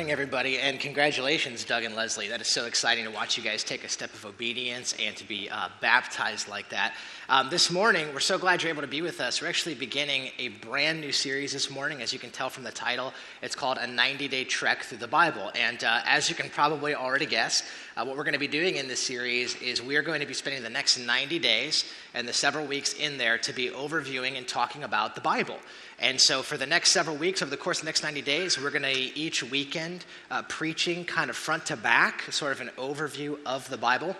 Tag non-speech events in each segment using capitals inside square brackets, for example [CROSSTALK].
morning, everybody, and congratulations, Doug and Leslie. That is so exciting to watch you guys take a step of obedience and to be uh, baptized like that. Um, this morning, we're so glad you're able to be with us. We're actually beginning a brand new series this morning, as you can tell from the title. It's called A 90 Day Trek Through the Bible. And uh, as you can probably already guess, uh, what we're going to be doing in this series is we are going to be spending the next 90 days and the several weeks in there to be overviewing and talking about the Bible. And so, for the next several weeks, over the course of the next 90 days, we're going to each weekend uh, preaching kind of front to back, sort of an overview of the Bible.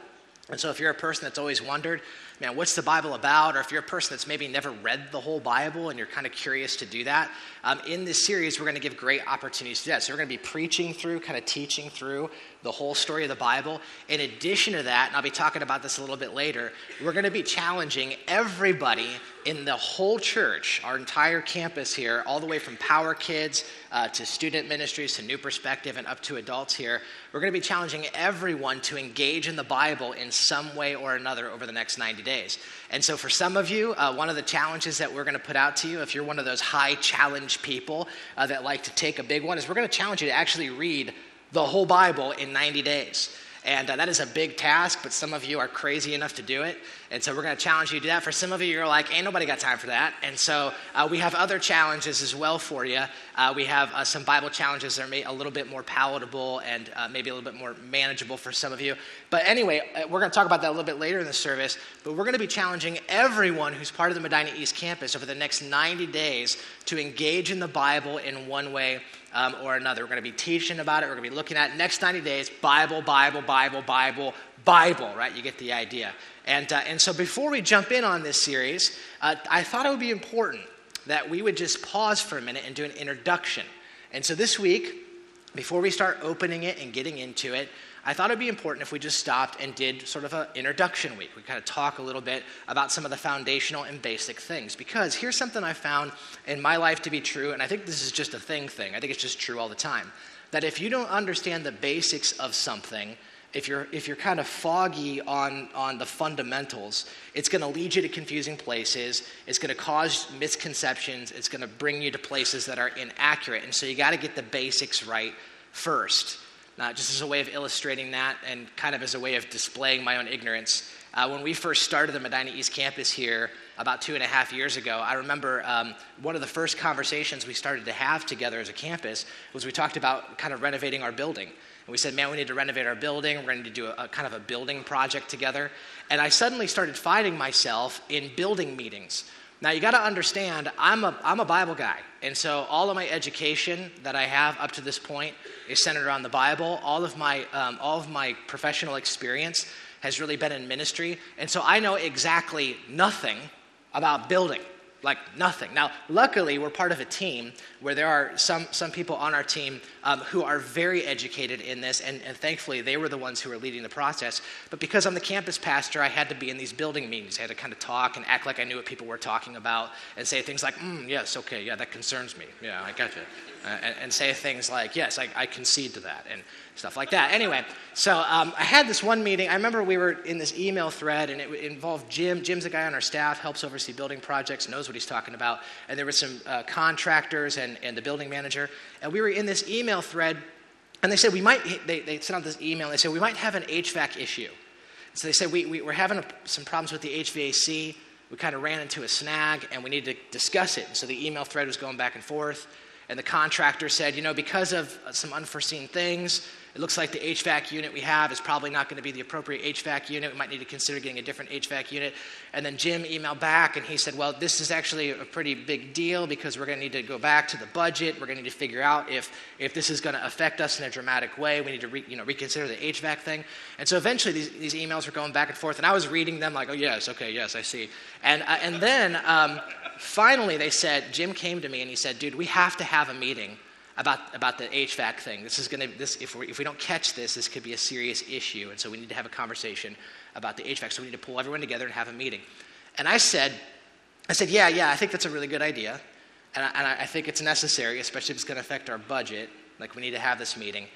And so, if you're a person that's always wondered, man, what's the Bible about? Or if you're a person that's maybe never read the whole Bible and you're kind of curious to do that, um, in this series, we're going to give great opportunities to do that. So we're going to be preaching through, kind of teaching through the whole story of the Bible. In addition to that, and I'll be talking about this a little bit later, we're going to be challenging everybody in the whole church, our entire campus here, all the way from Power Kids uh, to student ministries to New Perspective and up to adults here. We're going to be challenging everyone to engage in the Bible in some way or another over the next 90 days. And so, for some of you, uh, one of the challenges that we're going to put out to you, if you're one of those high challenge people uh, that like to take a big one, is we're going to challenge you to actually read the whole Bible in 90 days. And uh, that is a big task, but some of you are crazy enough to do it. And so we're going to challenge you to do that. For some of you, you're like, ain't nobody got time for that. And so uh, we have other challenges as well for you. Uh, we have uh, some Bible challenges that are a little bit more palatable and uh, maybe a little bit more manageable for some of you. But anyway, uh, we're going to talk about that a little bit later in the service. But we're going to be challenging everyone who's part of the Medina East campus over the next 90 days to engage in the Bible in one way um, or another. We're going to be teaching about it. We're going to be looking at next 90 days Bible, Bible, Bible, Bible, Bible, right? You get the idea. And, uh, and so before we jump in on this series, uh, I thought it would be important that we would just pause for a minute and do an introduction. And so this week, before we start opening it and getting into it, I thought it'd be important if we just stopped and did sort of an introduction week. We kind of talk a little bit about some of the foundational and basic things. Because here's something I found in my life to be true, and I think this is just a thing thing. I think it's just true all the time. That if you don't understand the basics of something, if you're, if you're kind of foggy on, on the fundamentals, it's going to lead you to confusing places. It's going to cause misconceptions. It's going to bring you to places that are inaccurate. And so you got to get the basics right first uh, just as a way of illustrating that and kind of as a way of displaying my own ignorance. Uh, when we first started the Medina East campus here about two and a half years ago, I remember um, one of the first conversations we started to have together as a campus was we talked about kind of renovating our building. And we said, man, we need to renovate our building. We're going to do a, a kind of a building project together. And I suddenly started finding myself in building meetings now, you got to understand, I'm a, I'm a Bible guy. And so, all of my education that I have up to this point is centered around the Bible. All of my, um, all of my professional experience has really been in ministry. And so, I know exactly nothing about building like nothing. Now, luckily, we're part of a team where there are some, some people on our team um, who are very educated in this, and, and, thankfully, they were the ones who were leading the process. But because I'm the campus pastor, I had to be in these building meetings. I had to kind of talk and act like I knew what people were talking about and say things like, mm, yes, okay, yeah, that concerns me. Yeah, I got you. Uh, and, and, say things like, yes, I, I concede to that. And stuff like that. Anyway, so um, I had this one meeting. I remember we were in this email thread, and it involved Jim. Jim's a guy on our staff, helps oversee building projects, knows what he's talking about. And there were some uh, contractors and, and the building manager. And we were in this email thread, and they said we might, they, they sent out this email, and they said we might have an HVAC issue. So they said we, we, are having a, some problems with the HVAC. We kind of ran into a snag, and we need to discuss it. And so the email thread was going back and forth. And the contractor said, you know, because of some unforeseen things, it looks like the HVAC unit we have is probably not going to be the appropriate HVAC unit. We might need to consider getting a different HVAC unit. And then Jim emailed back and he said, Well, this is actually a pretty big deal because we're going to need to go back to the budget. We're going to need to figure out if, if this is going to affect us in a dramatic way. We need to re, you know, reconsider the HVAC thing. And so eventually these, these emails were going back and forth. And I was reading them like, Oh, yes, okay, yes, I see. And, uh, and then um, finally they said, Jim came to me and he said, Dude, we have to have a meeting about, about the HVAC thing. This is going to, this, if, we if we don't catch this, this could be a serious issue. And so we need to have a conversation about the HVAC. So we need to pull everyone together and have a meeting. And I said, I said, yeah, yeah, I think that's a really good idea. And I, and I think it's necessary, especially if it's going to affect our budget. Like, we need to have this meeting.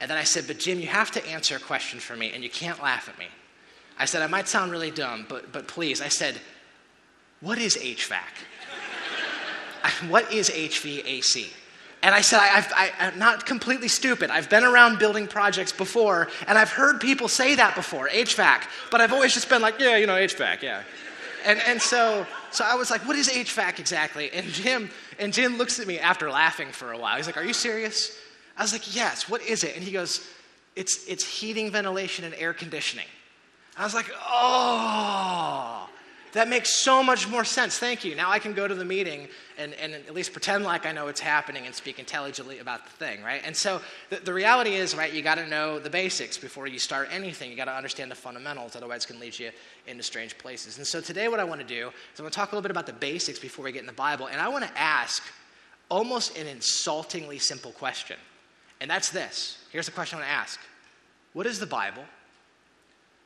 And then I said, but Jim, you have to answer a question for me, and you can't laugh at me. I said, I might sound really dumb, but, but please. I said, what is HVAC? [LAUGHS] what is HVAC? And I said, I, I'm not completely stupid. I've been around building projects before, and I've heard people say that before, HVAC. But I've always just been like, yeah, you know, HVAC, yeah. And, and so, so I was like, what is HVAC exactly? And Jim, and Jim looks at me after laughing for a while. He's like, are you serious? I was like, yes, what is it? And he goes, it's, it's heating, ventilation, and air conditioning. I was like, oh, that makes so much more sense. Thank you. Now I can go to the meeting and, and at least pretend like I know what's happening and speak intelligently about the thing, right? And so the, the reality is, right, you got to know the basics before you start anything. You got to understand the fundamentals, otherwise, it can lead you into strange places. And so today, what I want to do is I want to talk a little bit about the basics before we get in the Bible. And I want to ask almost an insultingly simple question. And that's this. Here's the question I want to ask What is the Bible?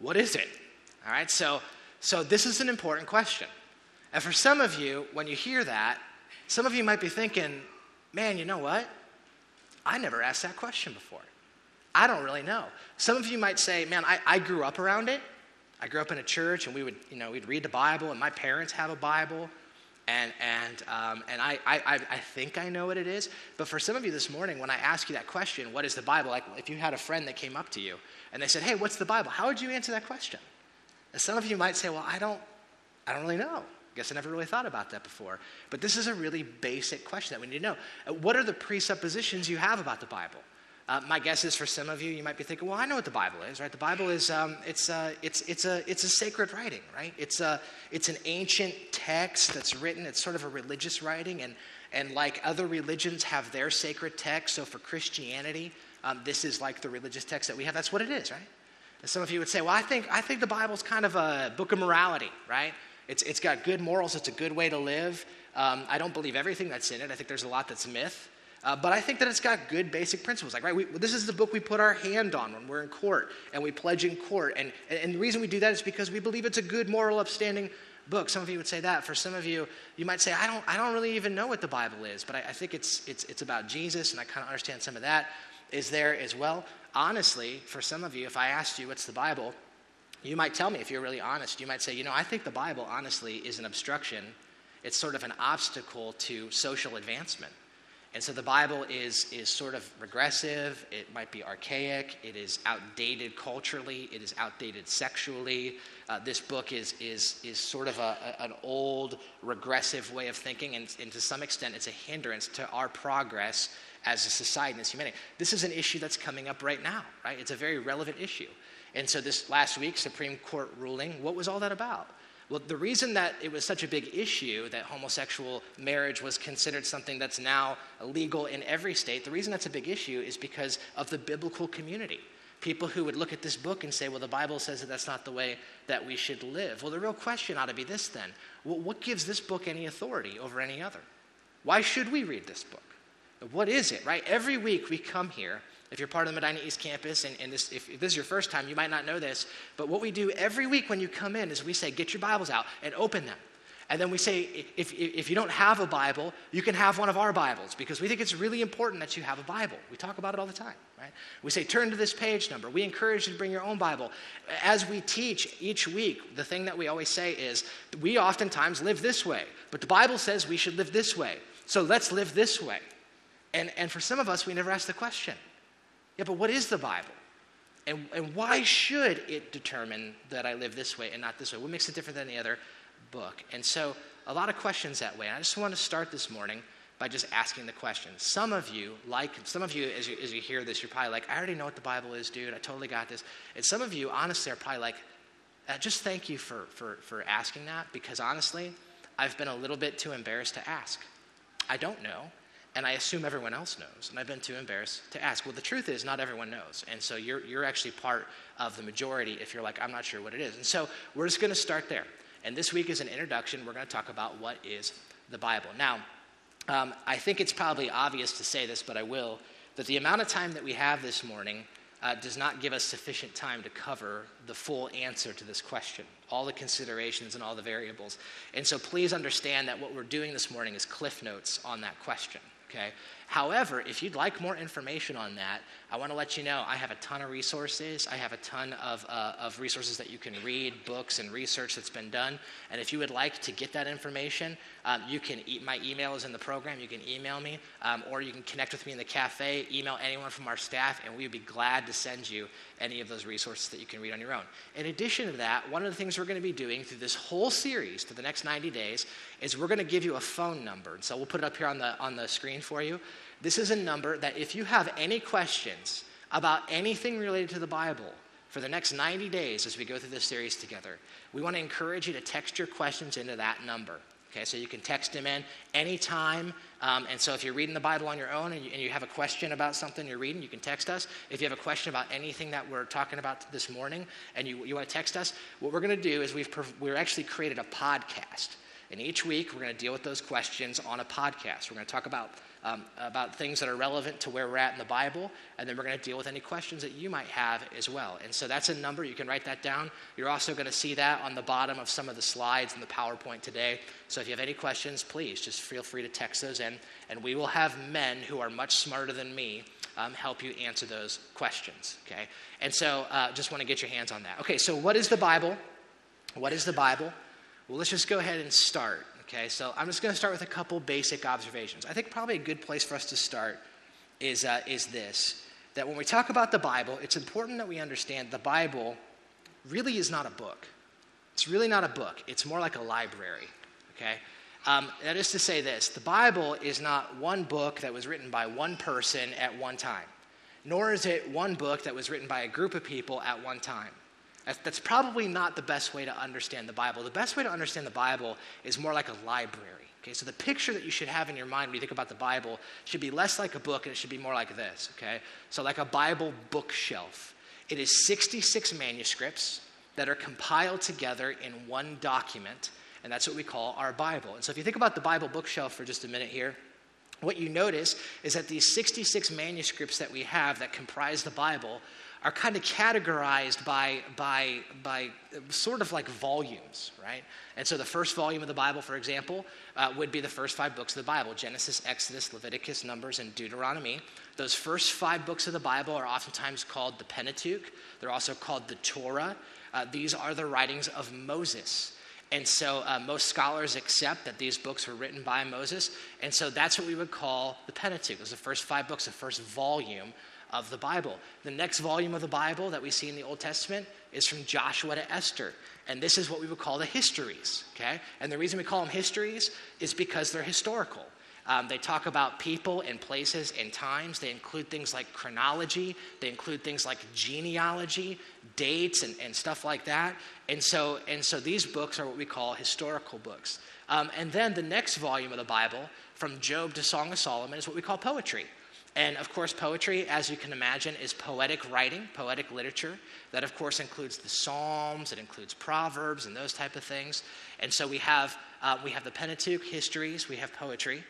What is it? All right, so so, this is an important question. And for some of you, when you hear that, some of you might be thinking, man, you know what? I never asked that question before. I don't really know. Some of you might say, man, I, I grew up around it. I grew up in a church and we would, you know, we'd read the Bible and my parents have a Bible. And, and, um, and I, I, I think I know what it is. But for some of you this morning, when I ask you that question, what is the Bible? Like if you had a friend that came up to you and they said, hey, what's the Bible? How would you answer that question? And some of you might say, well, I don't, I don't really know. I guess I never really thought about that before. But this is a really basic question that we need to know. Uh, what are the presuppositions you have about the Bible? Uh, my guess is for some of you, you might be thinking, well, I know what the Bible is, right? The Bible is, um, it's, uh, it's, it's, a, it's a sacred writing, right? It's, a, it's an ancient text that's written, it's sort of a religious writing, and, and like other religions have their sacred text, so for Christianity, um, this is like the religious text that we have. That's what it is, right? And some of you would say, well, I think, I think the Bible's kind of a book of morality, right? It's, it's got good morals, it's a good way to live. Um, I don't believe everything that's in it. I think there's a lot that's myth. Uh, but I think that it's got good basic principles. Like, right, we, this is the book we put our hand on when we're in court and we pledge in court. And, and the reason we do that is because we believe it's a good, moral, upstanding book. Some of you would say that. For some of you, you might say, I don't, I don't really even know what the Bible is, but I, I think it's, it's, it's about Jesus, and I kind of understand some of that is there as well honestly, for some of you, if I asked you what's the Bible, you might tell me if you're really honest. You might say, you know, I think the Bible, honestly, is an obstruction. It's sort of an obstacle to social advancement. And so the Bible is, is sort of regressive, it might be archaic, it is outdated culturally, it is outdated sexually. Uh, this book is, is, is sort of a, a, an old, regressive way of thinking, and, and to some extent, it's a hindrance to our progress as a society and as humanity. This is an issue that's coming up right now, right? It's a very relevant issue. And so this last week, Supreme Court ruling, what was all that about? Well, the reason that it was such a big issue that homosexual marriage was considered something that's now illegal in every state, the reason that's a big issue is because of the biblical community. People who would look at this book and say, well, the Bible says that that's not the way that we should live. Well, the real question ought to be this then well, what gives this book any authority over any other? Why should we read this book? What is it, right? Every week we come here. If you're part of the Medina East campus, and, and this, if, if this is your first time, you might not know this, but what we do every week when you come in is we say, get your Bibles out and open them. And then we say, if, if you don't have a Bible, you can have one of our Bibles because we think it's really important that you have a Bible. We talk about it all the time, right? We say, turn to this page number. We encourage you to bring your own Bible. As we teach each week, the thing that we always say is, we oftentimes live this way, but the Bible says we should live this way. So let's live this way. And, and for some of us, we never ask the question yeah, but what is the Bible? And, and why should it determine that I live this way and not this way? What makes it different than the other book? And so, a lot of questions that way. And I just want to start this morning by just asking the question. Some of you, like, some of you as, you, as you hear this, you're probably like, I already know what the Bible is, dude. I totally got this. And some of you, honestly, are probably like, uh, just thank you for, for, for asking that because honestly, I've been a little bit too embarrassed to ask. I don't know and I assume everyone else knows, and I've been too embarrassed to ask. Well, the truth is, not everyone knows, and so you're, you're actually part of the majority if you're like, I'm not sure what it is. And so we're just going to start there. And this week is an introduction. We're going to talk about what is the Bible. Now, um, I think it's probably obvious to say this, but I will, that the amount of time that we have this morning uh, does not give us sufficient time to cover the full answer to this question, all the considerations and all the variables. And so please understand that what we're doing this morning is cliff notes on that question okay? However, if you'd like more information on that, I want to let you know I have a ton of resources. I have a ton of, uh, of resources that you can read, books, and research that's been done. And if you would like to get that information, um, you can eat, my email is in the program. You can email me, um, or you can connect with me in the cafe, email anyone from our staff, and we would be glad to send you any of those resources that you can read on your own. In addition to that, one of the things we're going to be doing through this whole series for the next 90 days is we're going to give you a phone number. And so we'll put it up here on the, on the screen for you. This is a number that if you have any questions about anything related to the Bible, for the next 90 days as we go through this series together, we want to encourage you to text your questions into that number. Okay, so you can text him in anytime. Um, and so if you're reading the Bible on your own and you, and you, have a question about something you're reading, you can text us. If you have a question about anything that we're talking about this morning and you, you want to text us, what we're going to do is we've, we've actually created a podcast. And each week we're going to deal with those questions on a podcast. We're going to talk about um, about things that are relevant to where we're at in the Bible, and then we're going to deal with any questions that you might have as well. And so that's a number. You can write that down. You're also going to see that on the bottom of some of the slides in the PowerPoint today. So if you have any questions, please just feel free to text those in, and we will have men who are much smarter than me um, help you answer those questions. Okay? And so uh, just want to get your hands on that. Okay, so what is the Bible? What is the Bible? Well, let's just go ahead and start. Okay, so I'm just going to start with a couple basic observations. I think probably a good place for us to start is, uh, is this that when we talk about the Bible, it's important that we understand the Bible really is not a book. It's really not a book, it's more like a library. Okay? Um, that is to say, this the Bible is not one book that was written by one person at one time, nor is it one book that was written by a group of people at one time. That's probably not the best way to understand the Bible. The best way to understand the Bible is more like a library. Okay, so the picture that you should have in your mind when you think about the Bible should be less like a book and it should be more like this. Okay, so like a Bible bookshelf. It is 66 manuscripts that are compiled together in one document, and that's what we call our Bible. And so if you think about the Bible bookshelf for just a minute here, what you notice is that these 66 manuscripts that we have that comprise the Bible are kind of categorized by, by, by sort of like volumes, right? And so the first volume of the Bible, for example, uh, would be the first five books of the Bible Genesis, Exodus, Leviticus, Numbers, and Deuteronomy. Those first five books of the Bible are oftentimes called the Pentateuch, they're also called the Torah. Uh, these are the writings of Moses. And so uh, most scholars accept that these books were written by Moses. And so that's what we would call the Pentateuch. It was the first five books, the first volume of the Bible. The next volume of the Bible that we see in the Old Testament is from Joshua to Esther. And this is what we would call the histories, okay? And the reason we call them histories is because they're historical. Um, they talk about people and places and times. They include things like chronology. They include things like genealogy, dates, and, and stuff like that. And so, and so these books are what we call historical books. Um, and then the next volume of the Bible, from Job to Song of Solomon, is what we call poetry. And of course, poetry, as you can imagine, is poetic writing, poetic literature. That, of course, includes the Psalms, it includes Proverbs, and those type of things. And so we have, uh, we have the Pentateuch, histories, we have poetry.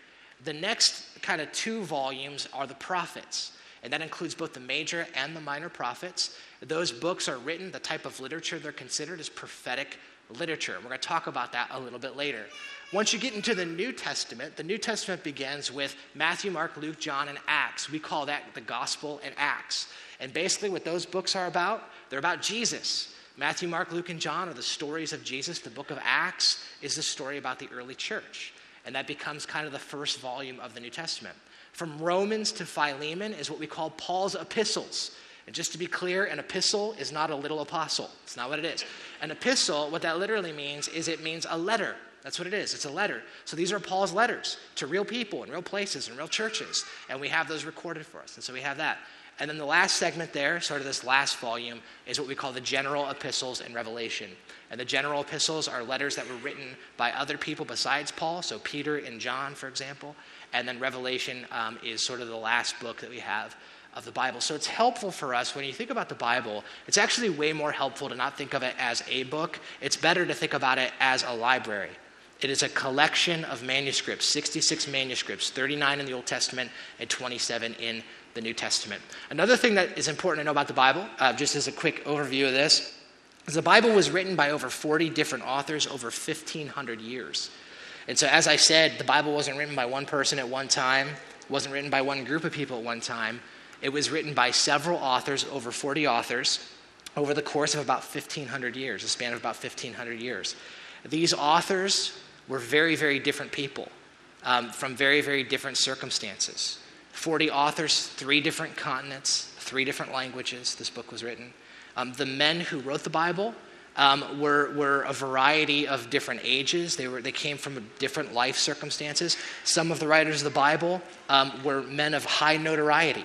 The next kind of two volumes are the prophets, and that includes both the major and the minor prophets. Those books are written, the type of literature they're considered is prophetic literature. We're going to talk about that a little bit later. Once you get into the New Testament, the New Testament begins with Matthew, Mark, Luke, John, and Acts. We call that the Gospel and Acts. And basically, what those books are about, they're about Jesus. Matthew, Mark, Luke, and John are the stories of Jesus. The book of Acts is the story about the early church. And that becomes kind of the first volume of the New Testament. From Romans to Philemon is what we call Paul's epistles. And just to be clear, an epistle is not a little apostle. It's not what it is. An epistle, what that literally means, is it means a letter. That's what it is. It's a letter. So these are Paul's letters to real people in real places and real churches. And we have those recorded for us. And so we have that. And then the last segment there, sort of this last volume, is what we call the general epistles and Revelation. And the general epistles are letters that were written by other people besides Paul, so Peter and John, for example. And then Revelation um, is sort of the last book that we have of the Bible. So it's helpful for us when you think about the Bible, it's actually way more helpful to not think of it as a book. It's better to think about it as a library. It is a collection of manuscripts, 66 manuscripts, 39 in the Old Testament and 27 in the New Testament. Another thing that is important to know about the Bible, uh, just as a quick overview of this, is the Bible was written by over 40 different authors over 1,500 years. And so, as I said, the Bible wasn't written by one person at one time. wasn't written by one group of people at one time. It was written by several authors, over 40 authors, over the course of about 1,500 years, a span of about 1,500 years. These authors were very, very different people um, from very, very different circumstances. 40 authors, three different continents, three different languages, this book was written. Um, the men who wrote the Bible um, were, were a variety of different ages. They, were, they came from different life circumstances. Some of the writers of the Bible um, were men of high notoriety.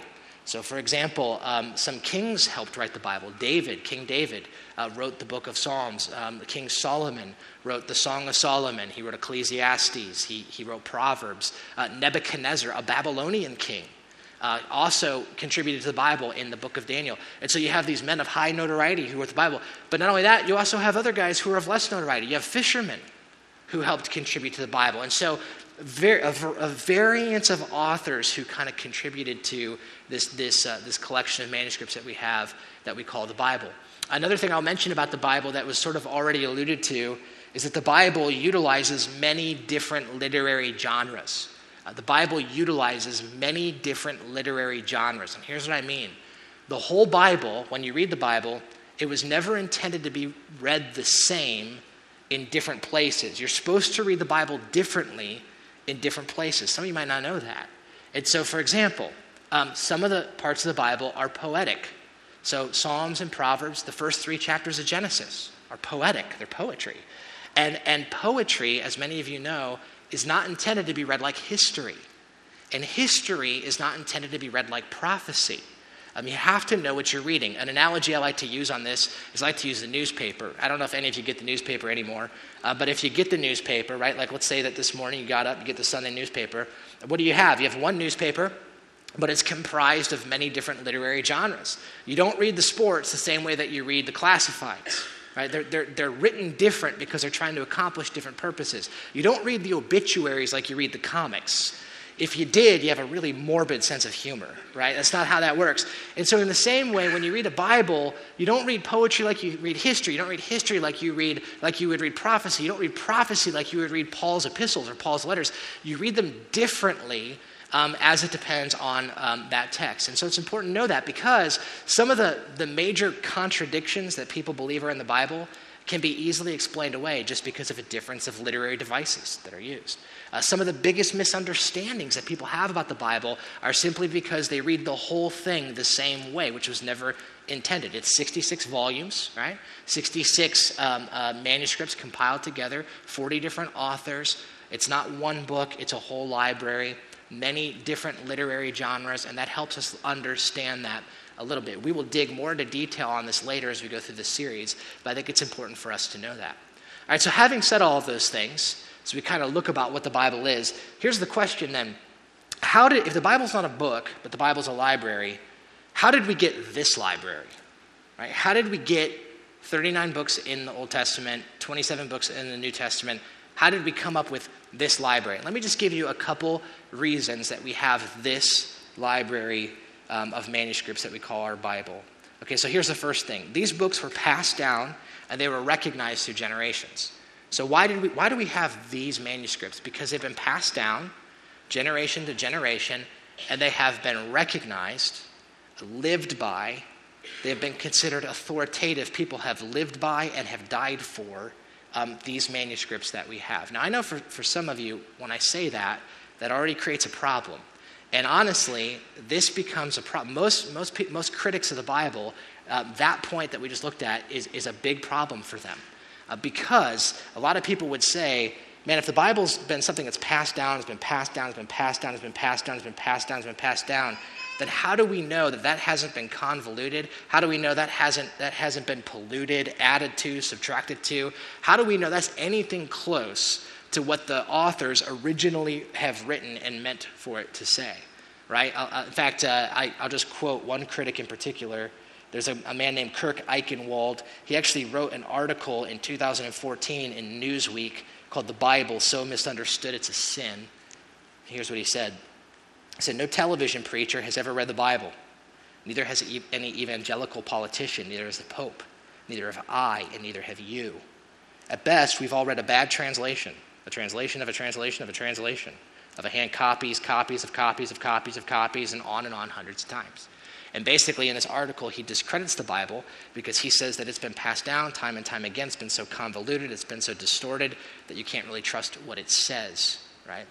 So, for example, um, some kings helped write the Bible. David, King David, uh, wrote the book of Psalms. Um, King Solomon wrote the Song of Solomon. He wrote Ecclesiastes. He, he wrote Proverbs. Uh, Nebuchadnezzar, a Babylonian king, uh, also contributed to the Bible in the book of Daniel. And so you have these men of high notoriety who wrote the Bible. But not only that, you also have other guys who are of less notoriety. You have fishermen who helped contribute to the Bible. And so a, variance of authors who kind of contributed to this, this, uh, this collection of manuscripts that we have that we call the Bible. Another thing I'll mention about the Bible that was sort of already alluded to is that the Bible utilizes many different literary genres. Uh, the Bible utilizes many different literary genres. And here's what I mean the whole Bible, when you read the Bible, it was never intended to be read the same in different places. You're supposed to read the Bible differently in different places. Some of you might not know that. And so, for example, um, some of the parts of the Bible are poetic. So, Psalms and Proverbs, the first three chapters of Genesis, are poetic, they're poetry. And, and poetry, as many of you know, is not intended to be read like history. And history is not intended to be read like prophecy. Um, you have to know what you're reading. An analogy I like to use on this is I like to use the newspaper. I don't know if any of you get the newspaper anymore, uh, but if you get the newspaper, right, like let's say that this morning you got up, you get the Sunday newspaper, what do you have? You have one newspaper, but it's comprised of many different literary genres. You don't read the sports the same way that you read the classifieds. Right? They're, they're, they're written different because they're trying to accomplish different purposes. You don't read the obituaries like you read the comics. If you did, you have a really morbid sense of humor, right? That's not how that works. And so, in the same way, when you read a Bible, you don't read poetry like you read history. You don't read history like you read like you would read prophecy. You don't read prophecy like you would read Paul's epistles or Paul's letters. You read them differently um, as it depends on um, that text. And so it's important to know that because some of the, the major contradictions that people believe are in the Bible can be easily explained away just because of a difference of literary devices that are used. Uh, some of the biggest misunderstandings that people have about the Bible are simply because they read the whole thing the same way, which was never intended. It's 66 volumes, right? 66 um, uh, manuscripts compiled together, 40 different authors. It's not one book, it's a whole library, many different literary genres, and that helps us understand that a little bit. We will dig more into detail on this later as we go through the series, but I think it's important for us to know that. All right, so having said all of those things, so we kind of look about what the Bible is, here's the question then. How did, if the Bible's not a book, but the Bible's a library, how did we get this library? Right? How did we get 39 books in the Old Testament, 27 books in the New Testament? How did we come up with this library? Let me just give you a couple reasons that we have this library um, of manuscripts that we call our Bible. Okay, so here's the first thing these books were passed down and they were recognized through generations. So, why, did we, why do we have these manuscripts? Because they've been passed down generation to generation and they have been recognized, lived by, they have been considered authoritative. People have lived by and have died for um, these manuscripts that we have. Now, I know for, for some of you, when I say that, that already creates a problem and honestly, this becomes a problem. Most, most, most critics of the Bible, uh, that point that we just looked at is, is a big problem for them. Uh, because a lot of people would say, man, if the Bible's been something that's passed down, it's been passed down, it's been passed down, it's been passed down, it's been passed down, it's been passed down, then how do we know that that hasn't been convoluted? How do we know that hasn't, that hasn't been polluted, added to, subtracted to? How do we know that's anything close to what the authors originally have written and meant for it to say, right? Uh, in fact, uh, I, will just quote one critic in particular. There's a, a, man named Kurt Eichenwald. He actually wrote an article in 2014 in Newsweek called The Bible So Misunderstood It's a Sin. Here's what he said He said, No television preacher has ever read the Bible. Neither has any evangelical politician, neither has the Pope, neither have I, and neither have you. At best, we've all read a bad translation a translation of a translation of a translation. of a hand copies, copies of copies of copies of copies, and on and on hundreds of times. And basically, in this article, he discredits the Bible because he says that it's been passed down time and time again. It's been so convoluted, it's been so distorted that you can't really trust what it says, right?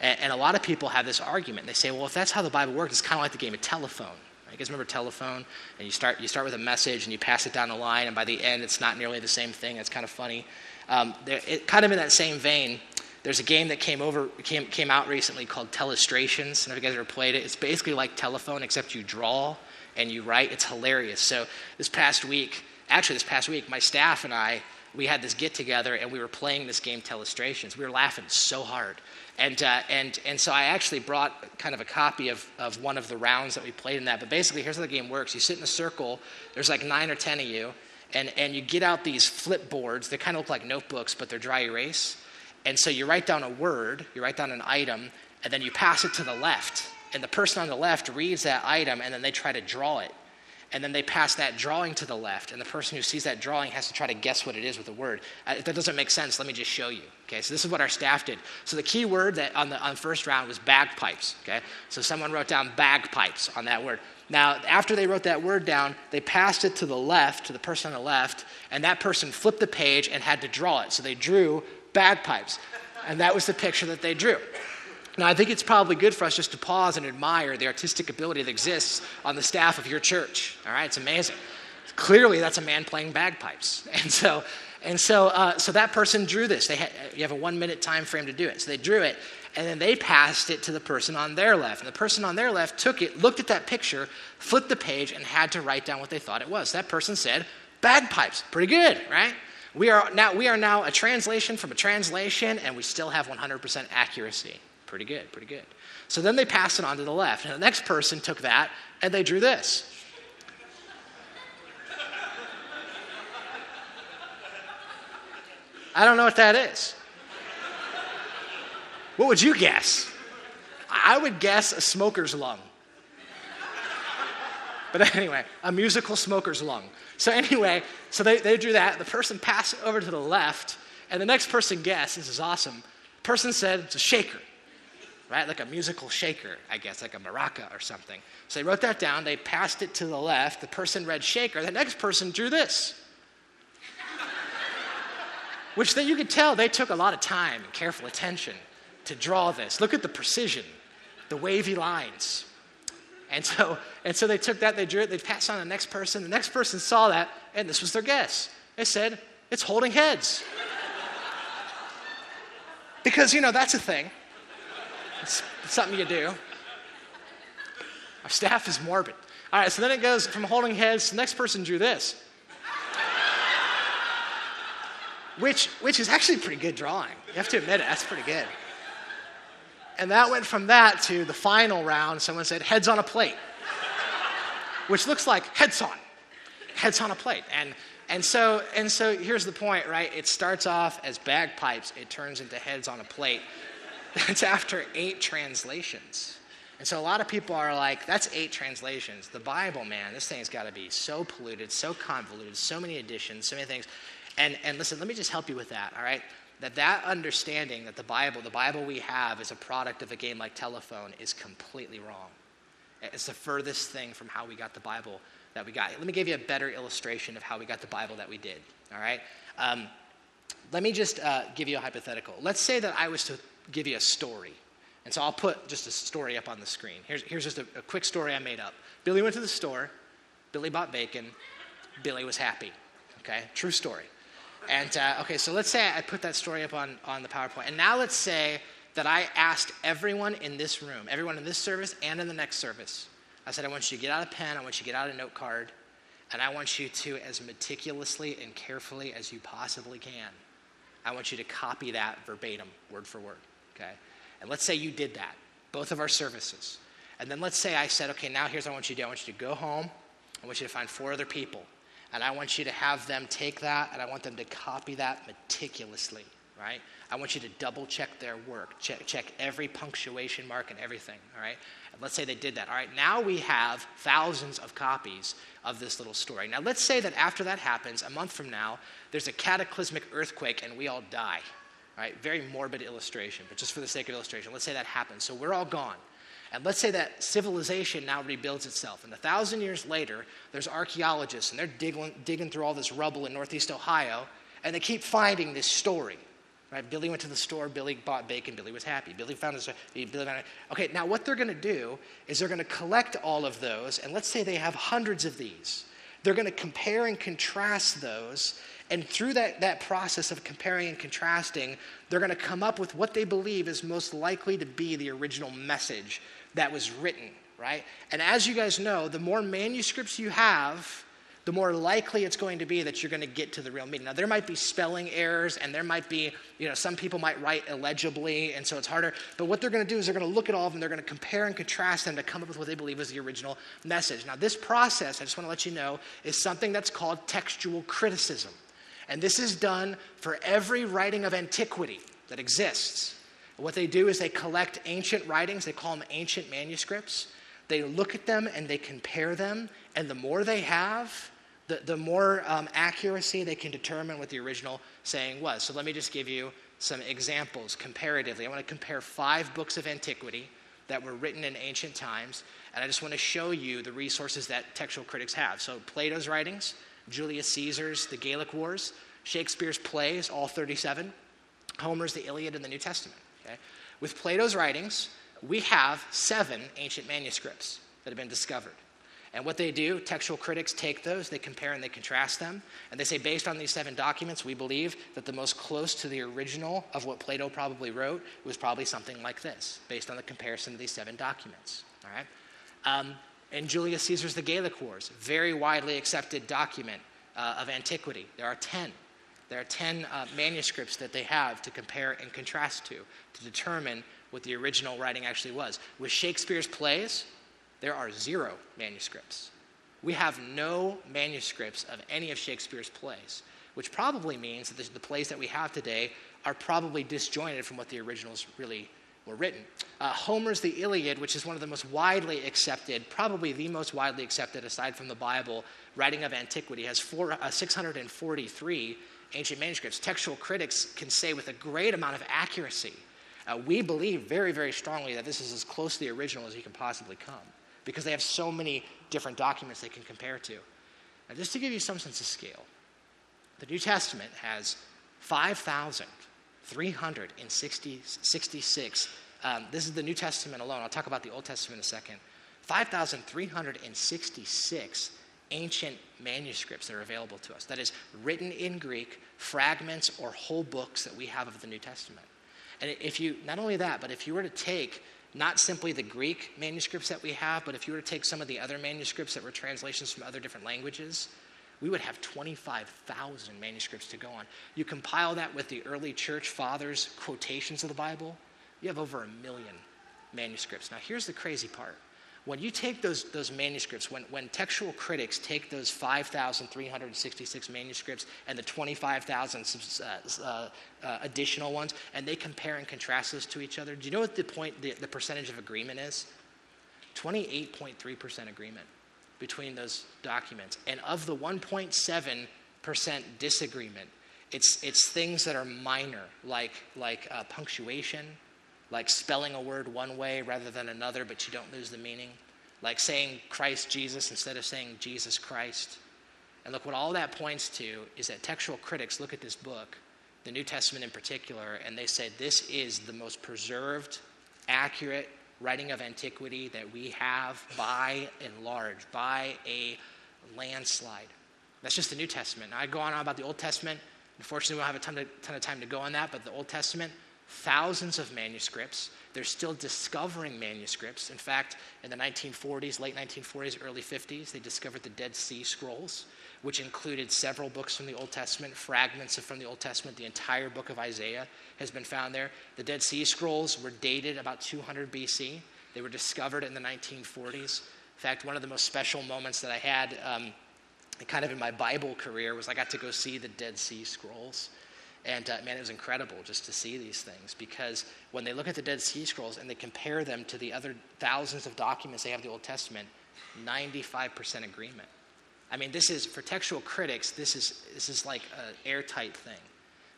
And, and a lot of people have this argument. They say, well, if that's how the Bible works, it's kind of like the game of telephone. You guys remember telephone? And you start, you start with a message and you pass it down the line, and by the end, it's not nearly the same thing. It's kind of funny. Um, it, kind of in that same vein, there's a game that came over came, came out recently called Telestrations. Know if you guys ever played it. It's basically like telephone, except you draw and you write. It's hilarious. So this past week, actually this past week, my staff and I, we had this get together and we were playing this game Telestrations. We were laughing so hard. And, uh, and, and so I actually brought kind of a copy of, of one of the rounds that we played in that. But basically, here's how the game works you sit in a circle, there's like nine or ten of you, and, and you get out these flip boards. They kind of look like notebooks, but they're dry erase. And so you write down a word, you write down an item, and then you pass it to the left and the person on the left reads that item and then they try to draw it. And then they pass that drawing to the left, and the person who sees that drawing has to try to guess what it is with a word. Uh, if that doesn't make sense, let me just show you. Okay, so this is what our staff did. So the key word that on the, on first round was bagpipes. Okay, so someone wrote down bagpipes on that word. Now, after they wrote that word down, they passed it to the left, to the person on the left, and that person flipped the page and had to draw it. So they drew bagpipes, and that was the picture that they drew. Now, I think it's probably good for us just to pause and admire the artistic ability that exists on the staff of your church. All right, it's amazing. Clearly, that's a man playing bagpipes. [LAUGHS] And so, and so, uh, so that person drew this. They had, you have a one minute time frame to do it. So they drew it, and then they passed it to the person on their left. And the person on their left took it, looked at that picture, flipped the page, and had to write down what they thought it was. That person said, bagpipes. Pretty good, right? We are now, we are now a translation from a translation, and we still have 100% accuracy. Pretty good, pretty good. So then they passed it on to the left. And the next person took that and they drew this. I don't know what that is. What would you guess? I would guess a smoker's lung. But [LAUGHS] anyway, a musical smoker's lung. So anyway, so they, they drew that. The person passed it over to the left, and the next person guessed, this is awesome. The person said it's a shaker right? Like a musical shaker, I guess, like a maraca or something. So they wrote that down, they passed it to the left, the person read shaker, the next person drew this. [LAUGHS] Which then you could tell they took a lot of time and careful attention to draw this. Look at the precision, the wavy lines. And so, and so they took that, they drew it, they passed on to the next person. The next person saw that, and this was their guess. They said, it's holding heads. because, you know, that's a thing. It's, it's something you do. Our staff is morbid. All right, so then it goes from holding heads. The next person drew this, which, which is actually pretty good drawing. You have to admit it, that's pretty good. And that went from that to the final round. Someone said, heads on a plate, which looks like heads on, heads on a plate. And, and, so, and so here's the point, right? It starts off as bagpipes, it turns into heads on a plate. [LAUGHS] That's after eight translations. And so a lot of people are like, that's eight translations. The Bible, man, this thing's got to be so polluted, so convoluted, so many additions, so many things. And, and listen, let me just help you with that, all right? That that understanding that the Bible, the Bible we have is a product of a game like telephone is completely wrong. It's the furthest thing from how we got the Bible that we got. Let me give you a better illustration of how we got the Bible that we did, all right? Um, let me just uh, give you a hypothetical. Let's say that I was to give you a story. And so I'll put just a story up on the screen. Here's, here's just a, a quick story I made up. Billy went to the store, Billy bought bacon, Billy was happy. Okay, true story. And uh, okay, so let's say I put that story up on, on the PowerPoint. And now let's say that I asked everyone in this room, everyone in this service and in the next service, I said, I want you to get out a pen, I want you to get out a note card, and I want you to, as meticulously and carefully as you possibly can, I want you to copy that verbatim, word for word okay? And let's say you did that, both of our services. And then let's say I said, okay, now here's what I want you to do. I want you to go home. I want you to find four other people. And I want you to have them take that and I want them to copy that meticulously, right? I want you to double check their work, check, check every punctuation mark and everything, all right? And let's say they did that. All right, now we have thousands of copies of this little story. Now let's say that after that happens, a month from now, there's a cataclysmic earthquake and we all die right? Very morbid illustration, but just for the sake of illustration, let's say that happens. So we're all gone. And let's say that civilization now rebuilds itself. And a thousand years later, there's archaeologists, and they're digging, digging through all this rubble in northeast Ohio, and they keep finding this story. Right? Billy went to the store, Billy bought bacon, Billy was happy. Billy found his, Billy found Okay, now what they're going to do is they're going to collect all of those, and let's say they have hundreds of these. They're going to compare and contrast those, and through that, that process of comparing and contrasting, they're going to come up with what they believe is most likely to be the original message that was written, right? And as you guys know, the more manuscripts you have, the more likely it's going to be that you're going to get to the real meaning. Now, there might be spelling errors, and there might be, you know, some people might write illegibly, and so it's harder. But what they're going to do is they're going to look at all of them, they're going to compare and contrast them to come up with what they believe is the original message. Now, this process, I just want to let you know, is something that's called textual criticism. And this is done for every writing of antiquity that exists. What they do is they collect ancient writings, they call them ancient manuscripts. They look at them and they compare them, and the more they have, the, the more um, accuracy they can determine what the original saying was. So let me just give you some examples comparatively. I want to compare five books of antiquity that were written in ancient times, and I just want to show you the resources that textual critics have. So Plato's writings, Julius Caesar's The Gallic Wars, Shakespeare's plays, all 37, Homer's The Iliad and the New Testament. Okay? With Plato's writings, we have seven ancient manuscripts that have been discovered. And what they do, textual critics take those, they compare and they contrast them, and they say, based on these seven documents, we believe that the most close to the original of what Plato probably wrote was probably something like this, based on the comparison of these seven documents. All right? Um, and Julius Caesar's The Gallic Wars, very widely accepted document uh, of antiquity. There are 10. There are 10 uh, manuscripts that they have to compare and contrast to, to determine what the original writing actually was. With Shakespeare's plays, there are zero manuscripts. We have no manuscripts of any of Shakespeare's plays, which probably means that the, plays that we have today are probably disjointed from what the originals really were written. Uh, Homer's The Iliad, which is one of the most widely accepted, probably the most widely accepted aside from the Bible, writing of antiquity, has four, uh, 643 ancient manuscripts. Textual critics can say with a great amount of accuracy, uh, we believe very, very strongly that this is as close to the original as you can possibly come because they have so many different documents they can compare to. Now, just to give you some sense of scale, the New Testament has 5,366. Um, this is the New Testament alone. I'll talk about the Old Testament in a second. 5,366 ancient manuscripts that are available to us. That is, written in Greek, fragments or whole books that we have of the New Testament. And if you, not only that, but if you were to take not simply the Greek manuscripts that we have, but if you were to take some of the other manuscripts that were translations from other different languages, we would have 25,000 manuscripts to go on. You compile that with the early church fathers' quotations of the Bible, you have over a million manuscripts. Now, here's the crazy part when you take those, those manuscripts, when, when textual critics take those 5,366 manuscripts and the 25,000 uh, uh, uh, additional ones, and they compare and contrast those to each other, do you know what the point, the, the percentage of agreement is? 28.3% agreement between those documents. And of the 1.7% disagreement, it's, it's things that are minor, like, like uh, punctuation, like spelling a word one way rather than another, but you don't lose the meaning, like saying Christ Jesus instead of saying Jesus Christ. And look, what all that points to is that textual critics look at this book, the New Testament in particular, and they say this is the most preserved, accurate writing of antiquity that we have by and large, by a landslide. That's just the New Testament. Now, I go on about the Old Testament. Unfortunately, we don't have a ton of, ton of time to go on that, but the Old Testament, thousands of manuscripts. They're still discovering manuscripts. In fact, in the 1940s, late 1940s, early 50s, they discovered the Dead Sea Scrolls, which included several books from the Old Testament, fragments from the Old Testament. The entire book of Isaiah has been found there. The Dead Sea Scrolls were dated about 200 BC. They were discovered in the 1940s. In fact, one of the most special moments that I had um, kind of in my Bible career was I got to go see the Dead Sea Scrolls. And uh, man, it was incredible just to see these things because when they look at the Dead Sea Scrolls and they compare them to the other thousands of documents they have in the Old Testament, 95% agreement. I mean, this is, for textual critics, this is, this is like an airtight thing.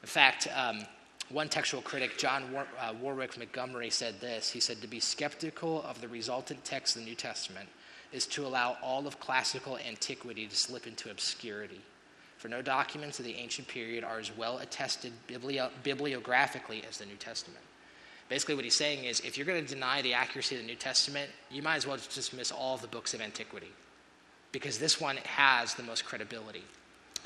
In fact, um, one textual critic, John War- uh, Warwick Montgomery, said this. He said, To be skeptical of the resultant text of the New Testament is to allow all of classical antiquity to slip into obscurity. For no documents of the ancient period are as well attested biblio- bibliographically as the New Testament. Basically, what he's saying is if you're going to deny the accuracy of the New Testament, you might as well dismiss all of the books of antiquity because this one has the most credibility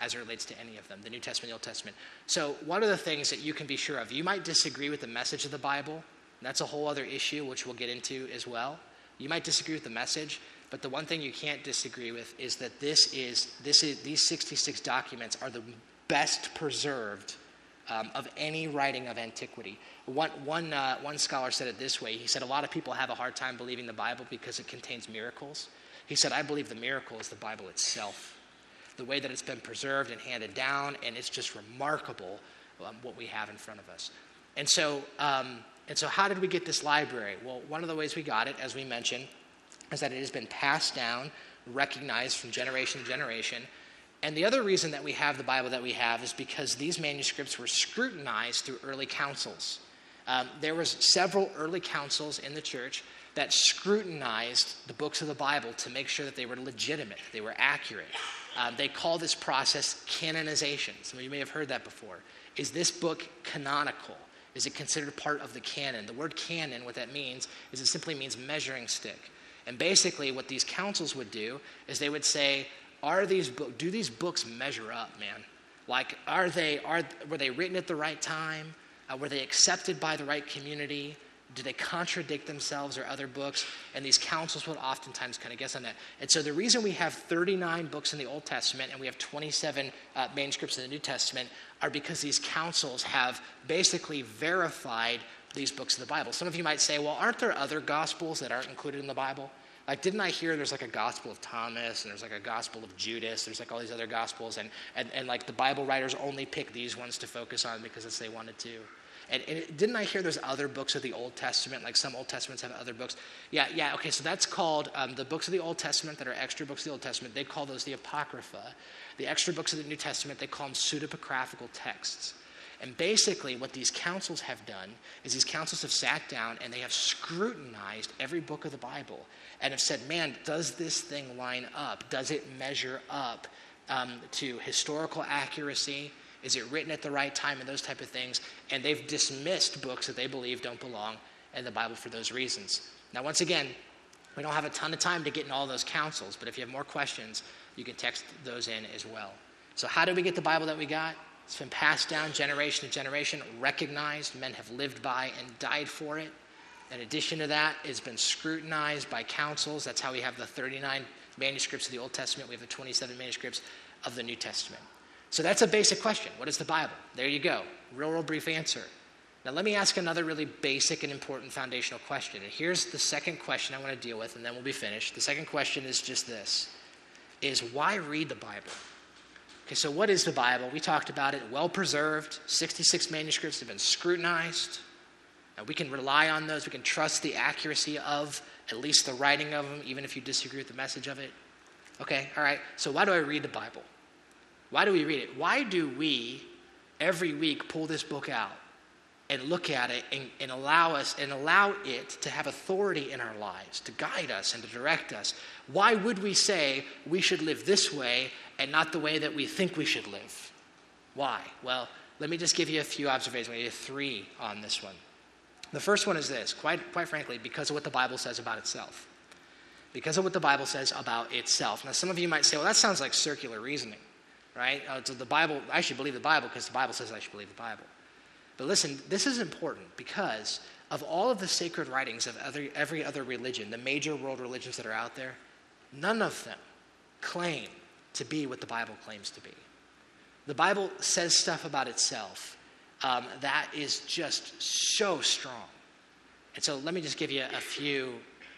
as it relates to any of them the New Testament, the Old Testament. So, one of the things that you can be sure of, you might disagree with the message of the Bible. That's a whole other issue, which we'll get into as well. You might disagree with the message, but the one thing you can't disagree with is that this is, this is these 66 documents are the best preserved um, of any writing of antiquity. One, one, uh, one scholar said it this way. He said, A lot of people have a hard time believing the Bible because it contains miracles. He said, I believe the miracle is the Bible itself the way that it's been preserved and handed down, and it's just remarkable um, what we have in front of us. And so, um, and so, how did we get this library? Well, one of the ways we got it, as we mentioned, is that it has been passed down, recognized from generation to generation. And the other reason that we have the Bible that we have is because these manuscripts were scrutinized through early councils. Um, there was several early councils in the church that scrutinized the books of the Bible to make sure that they were legitimate, they were accurate. Um, they call this process canonization. Some of you may have heard that before. Is this book canonical? Is it considered part of the canon? The word canon, what that means, is it simply means measuring stick. And basically, what these councils would do is they would say, "Are these bo- do these books measure up, man? Like, are they are were they written at the right time? Uh, were they accepted by the right community? do they contradict themselves or other books? And these councils would oftentimes kind of guess on that. And so the reason we have 39 books in the Old Testament and we have 27 uh, manuscripts in the New Testament are because these councils have basically verified these books of the Bible. Some of you might say, well, aren't there other gospels that aren't included in the Bible? Like, didn't I hear there's like a gospel of Thomas and there's like a gospel of Judas? There's like all these other gospels, and, and, and like the Bible writers only pick these ones to focus on because it's they wanted to. And, and didn't I hear there's other books of the Old Testament, like some Old Testaments have other books? Yeah, yeah, okay, so that's called um, the books of the Old Testament that are extra books of the Old Testament, they call those the Apocrypha. The extra books of the New Testament, they call them pseudepigraphical texts. And basically, what these councils have done is these councils have sat down and they have scrutinized every book of the Bible and have said, man, does this thing line up? Does it measure up um, to historical accuracy? Is it written at the right time and those type of things? And they've dismissed books that they believe don't belong in the Bible for those reasons. Now, once again, we don't have a ton of time to get in all those councils, but if you have more questions, you can text those in as well. So, how did we get the Bible that we got? It's been passed down generation to generation, recognized. Men have lived by and died for it. In addition to that, it's been scrutinized by councils. That's how we have the 39 manuscripts of the Old Testament. We have the 27 manuscripts of the New Testament. So that's a basic question. What is the Bible? There you go. Real, real brief answer. Now, let me ask another really basic and important foundational question. And here's the second question I want to deal with, and then we'll be finished. The second question is just this is why read the Bible? Okay, so what is the Bible? We talked about it, well preserved, 66 manuscripts have been scrutinized. Now, we can rely on those, we can trust the accuracy of at least the writing of them, even if you disagree with the message of it. Okay, all right, so why do I read the Bible? Why do we read it? Why do we every week pull this book out and look at it and, and, allow us and allow it to have authority in our lives, to guide us and to direct us? Why would we say we should live this way and not the way that we think we should live? Why? Well, let me just give you a few observations. Maybe three on this one. The first one is this, quite, quite frankly, because of what the Bible says about itself. Because of what the Bible says about itself. Now, some of you might say, well, that sounds like circular reasoning right? Uh, so the Bible, I should believe the Bible because the Bible says I should believe the Bible. But listen, this is important because of all of the sacred writings of other, every other religion, the major world religions that are out there, none of them claim to be what the Bible claims to be. The Bible says stuff about itself um, that is just so strong. And so let me just give you a few,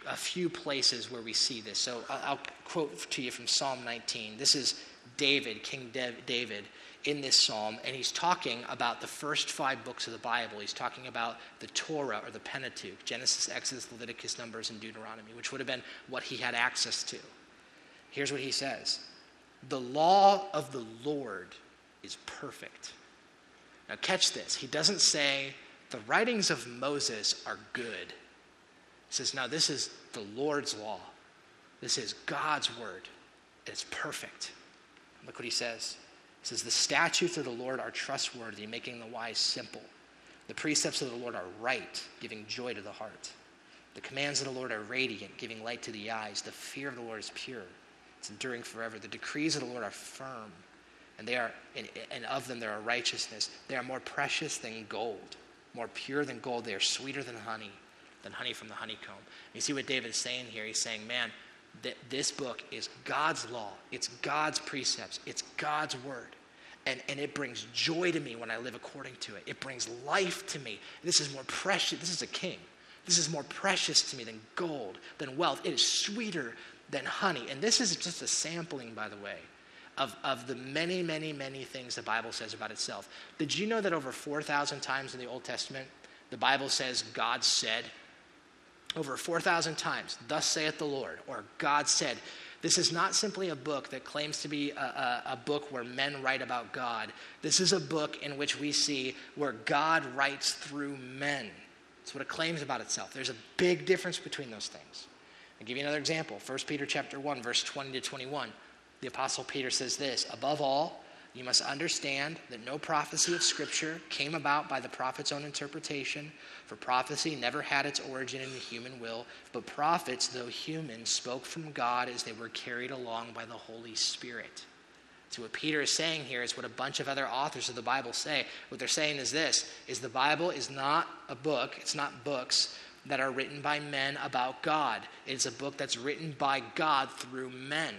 a few places where we see this. So I'll, I'll quote to you from Psalm 19. This is David, King David, in this psalm, and he's talking about the first five books of the Bible. He's talking about the Torah or the Pentateuch Genesis, Exodus, Leviticus, Numbers, and Deuteronomy, which would have been what he had access to. Here's what he says The law of the Lord is perfect, Now, catch this. He doesn't say, the writings of Moses are good. He says, no, this is the Lord's law. This is God's word. It's perfect. Look what he says. He says, The statutes of the Lord are trustworthy, making the wise simple. The precepts of the Lord are right, giving joy to the heart. The commands of the Lord are radiant, giving light to the eyes. The fear of the Lord is pure, it's enduring forever. The decrees of the Lord are firm, and they are and, and of them there are righteousness. They are more precious than gold, more pure than gold. They are sweeter than honey, than honey from the honeycomb. You see what David is saying here? He's saying, man, that this book is God's law, it's God's precepts, it's God's word. And, and it brings joy to me when I live according to it. It brings life to me. This is more precious. This is a king. This is more precious to me than gold, than wealth. It is sweeter than honey. And this is just a sampling, by the way, of, of the many, many, many things the Bible says about itself. Did you know that over 4,000 times in the Old Testament, the Bible says God said? over 4,000 times, Thus saith the Lord, or God said. This is not simply a book that claims to be a, a, a, book where men write about God. This is a book in which we see where God writes through men. That's what it claims about itself. There's a big difference between those things. I'll give you another example. 1 Peter chapter 1, verse 20 to 21. The Apostle Peter says this Above all, you must understand that no prophecy of Scripture came about by the prophet's own interpretation, for prophecy never had its origin in the human will, but prophets, though human, spoke from God as they were carried along by the Holy Spirit. So what Peter is saying here is what a bunch of other authors of the Bible say. What they're saying is this is the Bible is not a book, it's not books that are written by men about God. It's a book that's written by God through men.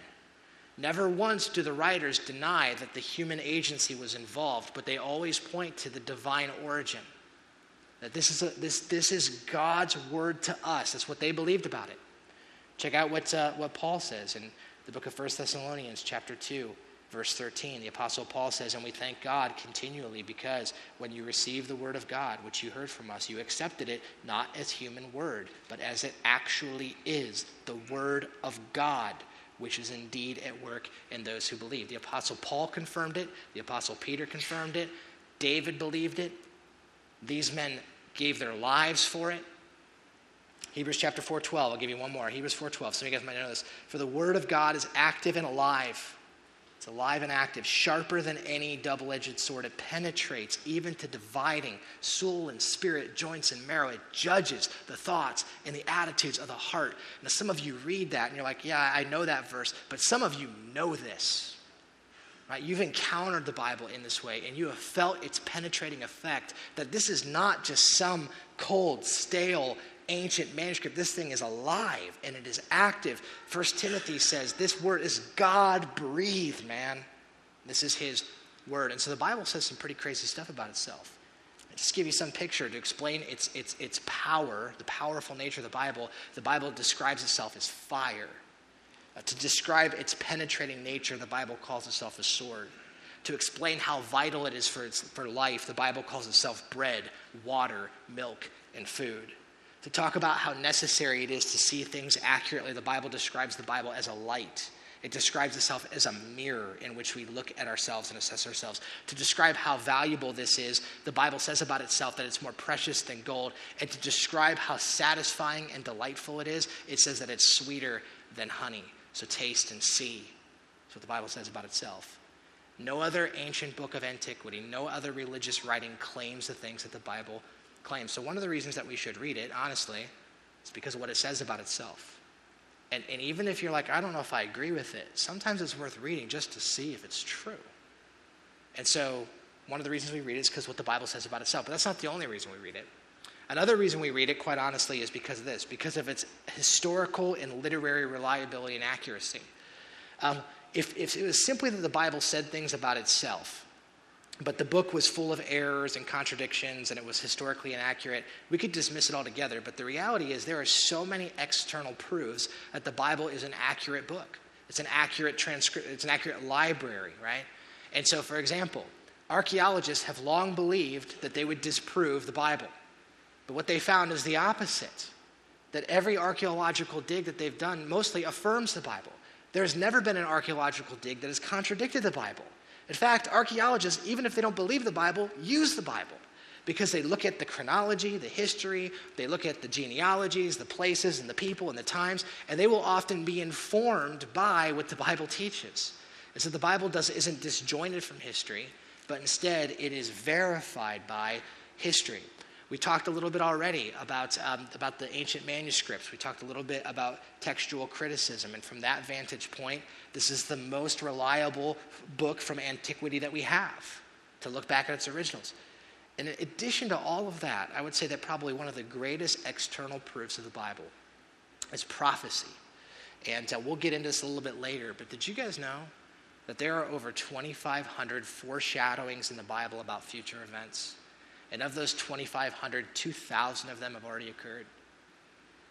Never once do the writers deny that the human agency was involved, but they always point to the divine origin. That this is, a, this, this is God's word to us. That's what they believed about it. Check out what, uh, what Paul says in the book of 1 Thessalonians, chapter 2, verse 13. The Apostle Paul says, And we thank God continually because when you received the word of God, which you heard from us, you accepted it not as human word, but as it actually is the word of God which is indeed at work in those who believe. The Apostle Paul confirmed it, the Apostle Peter confirmed it, David believed it. These men gave their lives for it. Hebrews chapter 4:12. I'll give you one more. Hebrews 4:12. Some of you guys might know this. For the word of God is active and alive it's alive and active, sharper than any double edged sword. It penetrates even to dividing soul and spirit, joints and marrow. It judges the thoughts and the attitudes of the heart. Now, some of you read that and you're like, yeah, I know that verse, but some of you know this. Right? You've encountered the Bible in this way and you have felt its penetrating effect that this is not just some cold, stale, ancient manuscript. This thing is alive and it is active. First Timothy says this word is God breathed, man. This is his word. And so the Bible says some pretty crazy stuff about itself. Just give you some picture to explain its, its, its power, the powerful nature of the Bible. The Bible describes itself as fire. Uh, to describe its penetrating nature, the Bible calls itself a sword. To explain how vital it is for, its, for life, the Bible calls itself bread, water, milk, and food to talk about how necessary it is to see things accurately. The Bible describes the Bible as a light. It describes itself as a mirror in which we look at ourselves and assess ourselves. To describe how valuable this is, the Bible says about itself that it's more precious than gold. And to describe how satisfying and delightful it is, it says that it's sweeter than honey. So taste and see. That's what the Bible says about itself. No other ancient book of antiquity, no other religious writing claims the things that the Bible claims. So, one of the reasons that we should read it, honestly, is because of what it says about itself. And, and even if you're like, I don't know if I agree with it, sometimes it's worth reading just to see if it's true. And so, one of the reasons we read it is because what the Bible says about itself. But that's not the only reason we read it. Another reason we read it, quite honestly, is because of this because of its historical and literary reliability and accuracy. Um, if, if it was simply that the Bible said things about itself, but the book was full of errors and contradictions and it was historically inaccurate, we could dismiss it altogether. But the reality is, there are so many external proofs that the Bible is an accurate book. It's an accurate transcript, it's an accurate library, right? And so, for example, archaeologists have long believed that they would disprove the Bible. But what they found is the opposite that every archaeological dig that they've done mostly affirms the Bible. There's never been an archaeological dig that has contradicted the Bible. In fact, archaeologists, even if they don't believe the Bible, use the Bible because they look at the chronology, the history, they look at the genealogies, the places, and the people and the times, and they will often be informed by what the Bible teaches. And so the Bible does, isn't disjointed from history, but instead it is verified by history. We talked a little bit already about, um, about the ancient manuscripts. We talked a little bit about textual criticism. And from that vantage point, this is the most reliable book from antiquity that we have to look back at its originals. And In addition to all of that, I would say that probably one of the greatest external proofs of the Bible is prophecy. And uh, we'll get into this a little bit later, but did you guys know that there are over 2,500 foreshadowings in the Bible about future events? And of those 2,500, 2,000 of them have already occurred.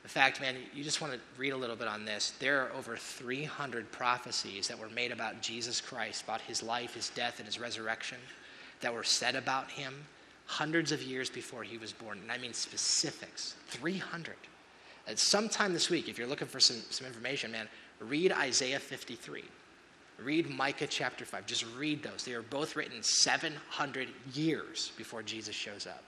In fact, man, you just want to read a little bit on this. There are over 300 prophecies that were made about Jesus Christ, about his life, his death, and his resurrection, that were said about him hundreds of years before he was born. And I mean specifics 300. And sometime this week, if you're looking for some, some information, man, read Isaiah 53. Read Micah chapter 5. Just read those. They are both written 700 years before Jesus shows up.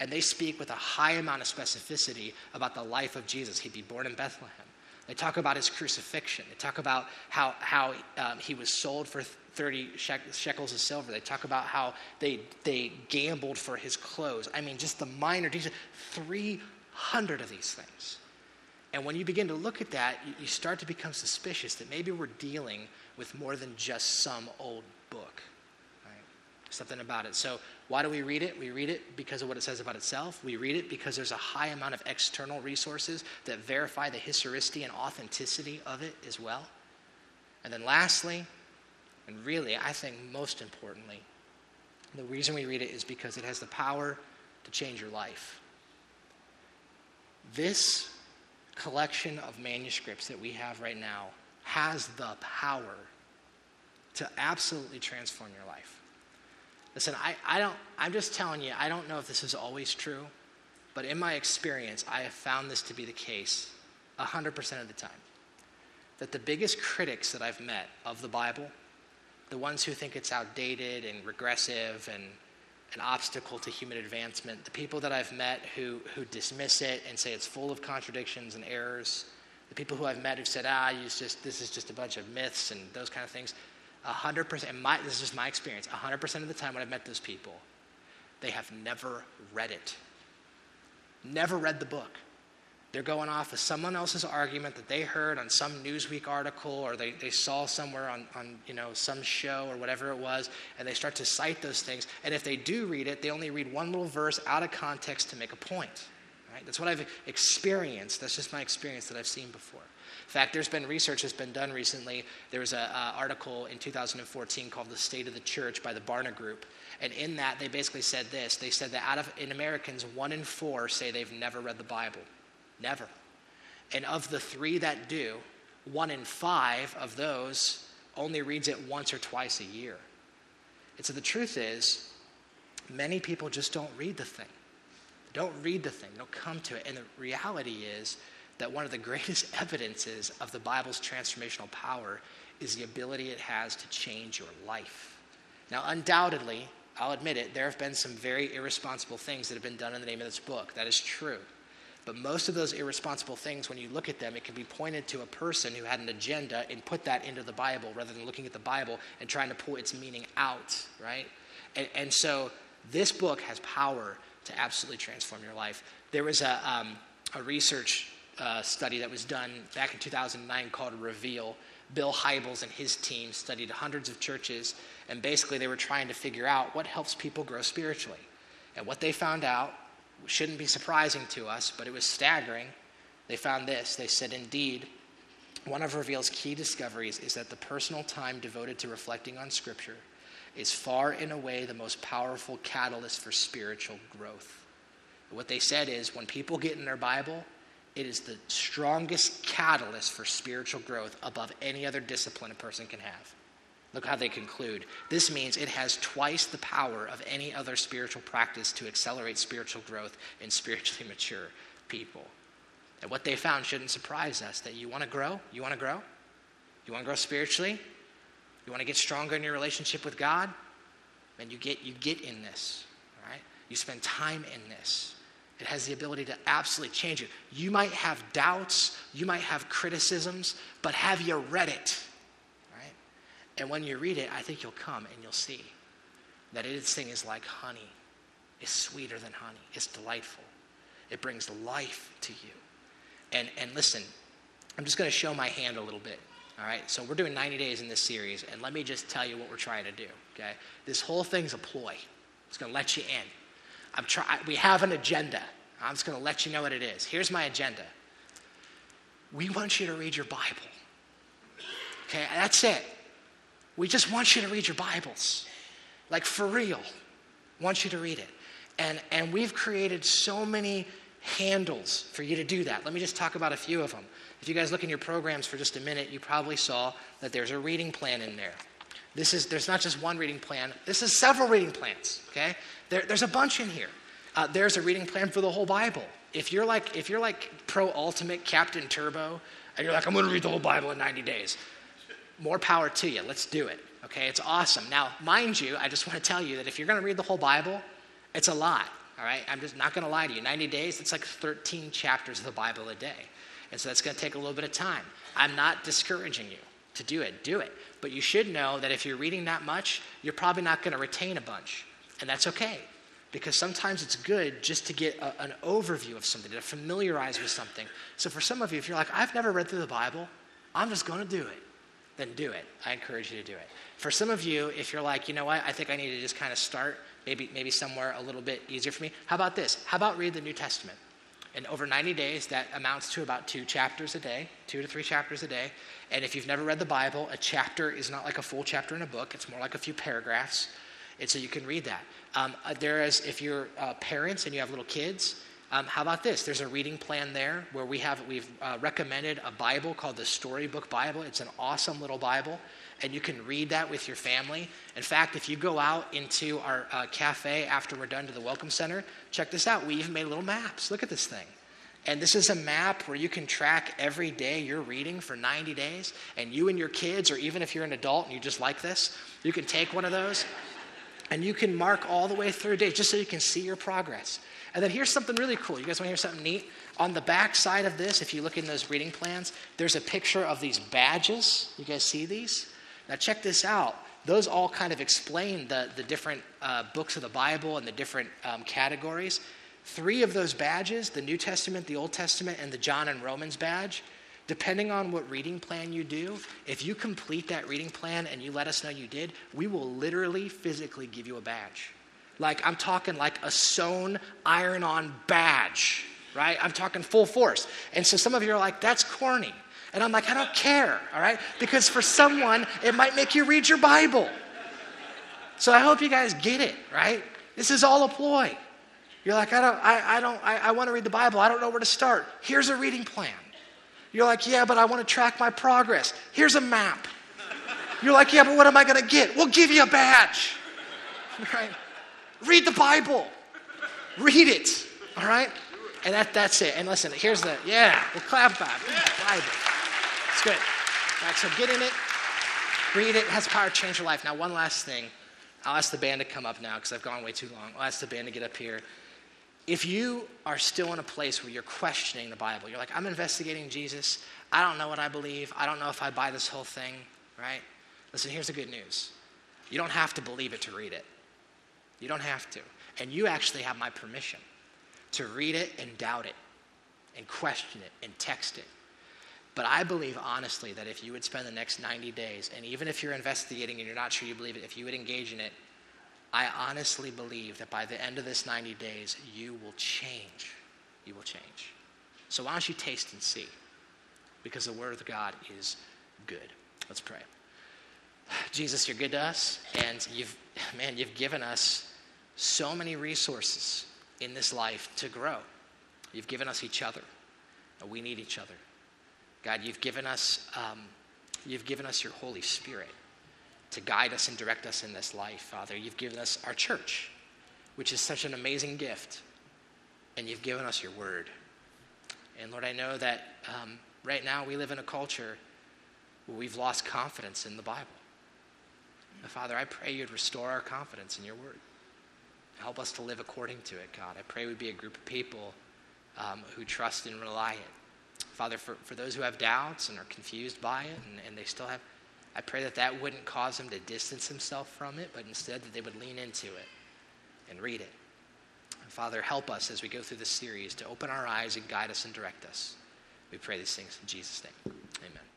And they speak with a high amount of specificity about the life of Jesus. He'd be born in Bethlehem. They talk about his crucifixion. They talk about how, how um, he was sold for 30 shekels of silver. They talk about how they, they gambled for his clothes. I mean, just the minor details 300 of these things. And when you begin to look at that, you, you start to become suspicious that maybe we're dealing with more than just some old book. Right? Something about it. So, why do we read it? We read it because of what it says about itself. We read it because there's a high amount of external resources that verify the historicity and authenticity of it as well. And then, lastly, and really, I think most importantly, the reason we read it is because it has the power to change your life. This collection of manuscripts that we have right now has the power to absolutely transform your life. Listen, I, I don't, I'm just telling you, I don't know if this is always true, but in my experience, I have found this to be the case 100% of the time. That the biggest critics that I've met of the Bible the ones who think it's outdated and regressive and an obstacle to human advancement, the people that I've met who, who dismiss it and say it's full of contradictions and errors, the people who I've met who said, ah, just, this is just a bunch of myths and those kind of things, 100%, and my, this is just my experience, 100% of the time when I've met those people, they have never read it. Never read the book. They're going off of someone else's argument that they heard on some Newsweek article or they, they saw somewhere on, on you know, some show or whatever it was, and they start to cite those things. And if they do read it, they only read one little verse out of context to make a point. Right? That's what I've experienced. That's just my experience that I've seen before. In fact, there's been research that's been done recently. There was an article in 2014 called "The State of the Church" by the Barna Group, and in that they basically said this: They said that out of in Americans, one in four say they've never read the Bible. Never. And of the three that do, one in five of those only reads it once or twice a year. And so the truth is, many people just don't read the thing. Don't read the thing, don't come to it. And the reality is that one of the [LAUGHS] greatest evidences of the Bible's transformational power is the ability it has to change your life. Now, undoubtedly, I'll admit it, there have been some very irresponsible things that have been done in the name of this book. That is true. But most of those irresponsible things, when you look at them, it can be pointed to a person who had an agenda and put that into the Bible rather than looking at the Bible and trying to pull its meaning out, right? And, and so this book has power to absolutely transform your life. There was a, um, a research uh, study that was done back in 2009 called Reveal. Bill Hybels and his team studied hundreds of churches, and basically they were trying to figure out what helps people grow spiritually. And what they found out shouldn't be surprising to us, but it was staggering. They found this. They said, Indeed, one of Reveal's key discoveries is that the personal time devoted to reflecting on Scripture is far and away the most powerful catalyst for spiritual growth. What they said is when people get in their Bible, it is the strongest catalyst for spiritual growth above any other discipline a person can have. Look how they conclude. This means it has twice the power of any other spiritual practice to accelerate spiritual growth in spiritually [LAUGHS] mature people. And what they found shouldn't surprise us that you want to grow? You want to grow? You want to grow spiritually? You want to get stronger in your relationship with God? And you get, you get in this, right? You spend time in this. It has the ability to absolutely change you. You might have doubts, you might have criticisms, but have you read it? Right? And when you read it, I think you'll come and you'll see that its thing is like honey. It's sweeter than honey. It's delightful. It brings life to you. And, and listen, I'm just going to show my hand a little bit. All right, so we're doing 90 days in this series, and let me just tell you what we're trying to do. Okay, this whole thing's a ploy. It's going to let you in. I'm try- we have an agenda. I'm just going to let you know what it is. Here's my agenda. We want you to read your Bible. Okay, that's it. We just want you to read your Bibles. Like for real. Want you to read it. And, and we've created so many handles for you to do that. Let me just talk about a few of them. If you guys look in your programs for just a minute, you probably saw that there's a reading plan in there. This is, there's not just one reading plan, this is several reading plans, okay? There, there's a bunch in here. Uh, there's a reading plan for the whole Bible. If you're like, if you're like pro ultimate Captain Turbo, and you're like, I'm going to read the whole Bible in 90 days, more power to you. Let's do it. Okay, it's awesome. Now, mind you, I just want to tell you that if you're going to read the whole Bible, it's a lot. All right, I'm just not going to lie to you. 90 days, it's like 13 chapters of the Bible a day. And so that's going to take a little bit of time. I'm not discouraging you to do it. Do it. But you should know that if you're reading that much, you're probably not going to retain a bunch. And that's okay. Because sometimes it's good just to get a, an overview of something, to familiarize with something. So for some of you, if you're like, I've never read through the Bible, I'm just going to do it, then do it. I encourage you to do it. For some of you, if you're like, you know what, I think I need to just kind of start maybe, maybe somewhere a little bit easier for me, how about this? How about read the New Testament? And over 90 days, that amounts to about two chapters a day, two to three chapters a day. And if you've never read the Bible, a chapter is not like a full chapter in a book, it's more like a few paragraphs. And so you can read that. Um, uh, there is, if you're uh, parents and you have little kids, um, how about this? There's a reading plan there where we have we've uh, recommended a Bible called the Storybook Bible. It's an awesome little Bible, and you can read that with your family. In fact, if you go out into our uh, cafe after we're done to the Welcome Center, check this out. We even made little maps. Look at this thing. And this is a map where you can track every day you're reading for 90 days. And you and your kids, or even if you're an adult and you just like this, you can take one of those and you can mark all the way through a day just so you can see your progress. And then here's something really cool. You guys want to hear something neat? On the back side of this, if you look in those reading plans, there's a picture of these badges. You guys see these? Now, check this out. Those all kind of explain the, the different uh, books of the Bible and the different um, categories. Three of those badges the New Testament, the Old Testament, and the John and Romans badge depending on what reading plan you do, if you complete that reading plan and you let us know you did, we will literally physically give you a badge. Like, I'm talking like a sewn, iron on badge, right? I'm talking full force. And so some of you are like, that's corny. And I'm like, I don't care, all right? Because for someone, it might make you read your Bible. So I hope you guys get it, right? This is all a ploy. You're like, I don't, I, I don't, I, I want to read the Bible. I don't know where to start. Here's a reading plan. You're like, yeah, but I want to track my progress. Here's a map. You're like, yeah, but what am I going to get? We'll give you a badge. [LAUGHS] Right? Read the Bible. Read it. All right? And that, that's it. And listen, here's the, yeah, we'll clap back. Bible. It's good. All right, so get in it. Read it. It has power to change your life. Now, one last thing. I'll ask the band to come up now because I've gone way too long. I'll ask the band to get up here if you are still in a place where you're questioning the Bible, you're like, I'm investigating Jesus. I don't know what I believe. I don't know if I buy this whole thing, right? Listen, here's the good news you don't have to believe it to read it. You don't have to. And you actually have my permission to read it and doubt it and question it and text it. But I believe honestly that if you would spend the next 90 days, and even if you're investigating and you're not sure you believe it, if you would engage in it, I honestly believe that by the end of this 90 days, you will change. You will change. So why don't you taste and see? Because the Word of God is good. Let's pray. Jesus, you're good to us, and you've, man, you've given us so many resources in this life to grow. You've given us each other. We need each other. God, you've given us, um, you've given us your Holy Spirit to guide us and direct us in this life, Father. You've given us our church, which is such an amazing gift, and you've given us your word. And Lord, I know that um, right now we live in a culture where we've lost confidence in the Bible. Father, I pray you'd restore our confidence in your word. Help us to live according to it, God. I pray we'd be a group of people um, who trust and rely. Father, for, for those who have doubts and are confused by it and, and they still have, I pray that that wouldn't cause them to distance themselves from it, but instead that they would lean into it and read it. And Father, help us as we go through this series to open our eyes and guide us and direct us. We pray these things in Jesus' name. Amen.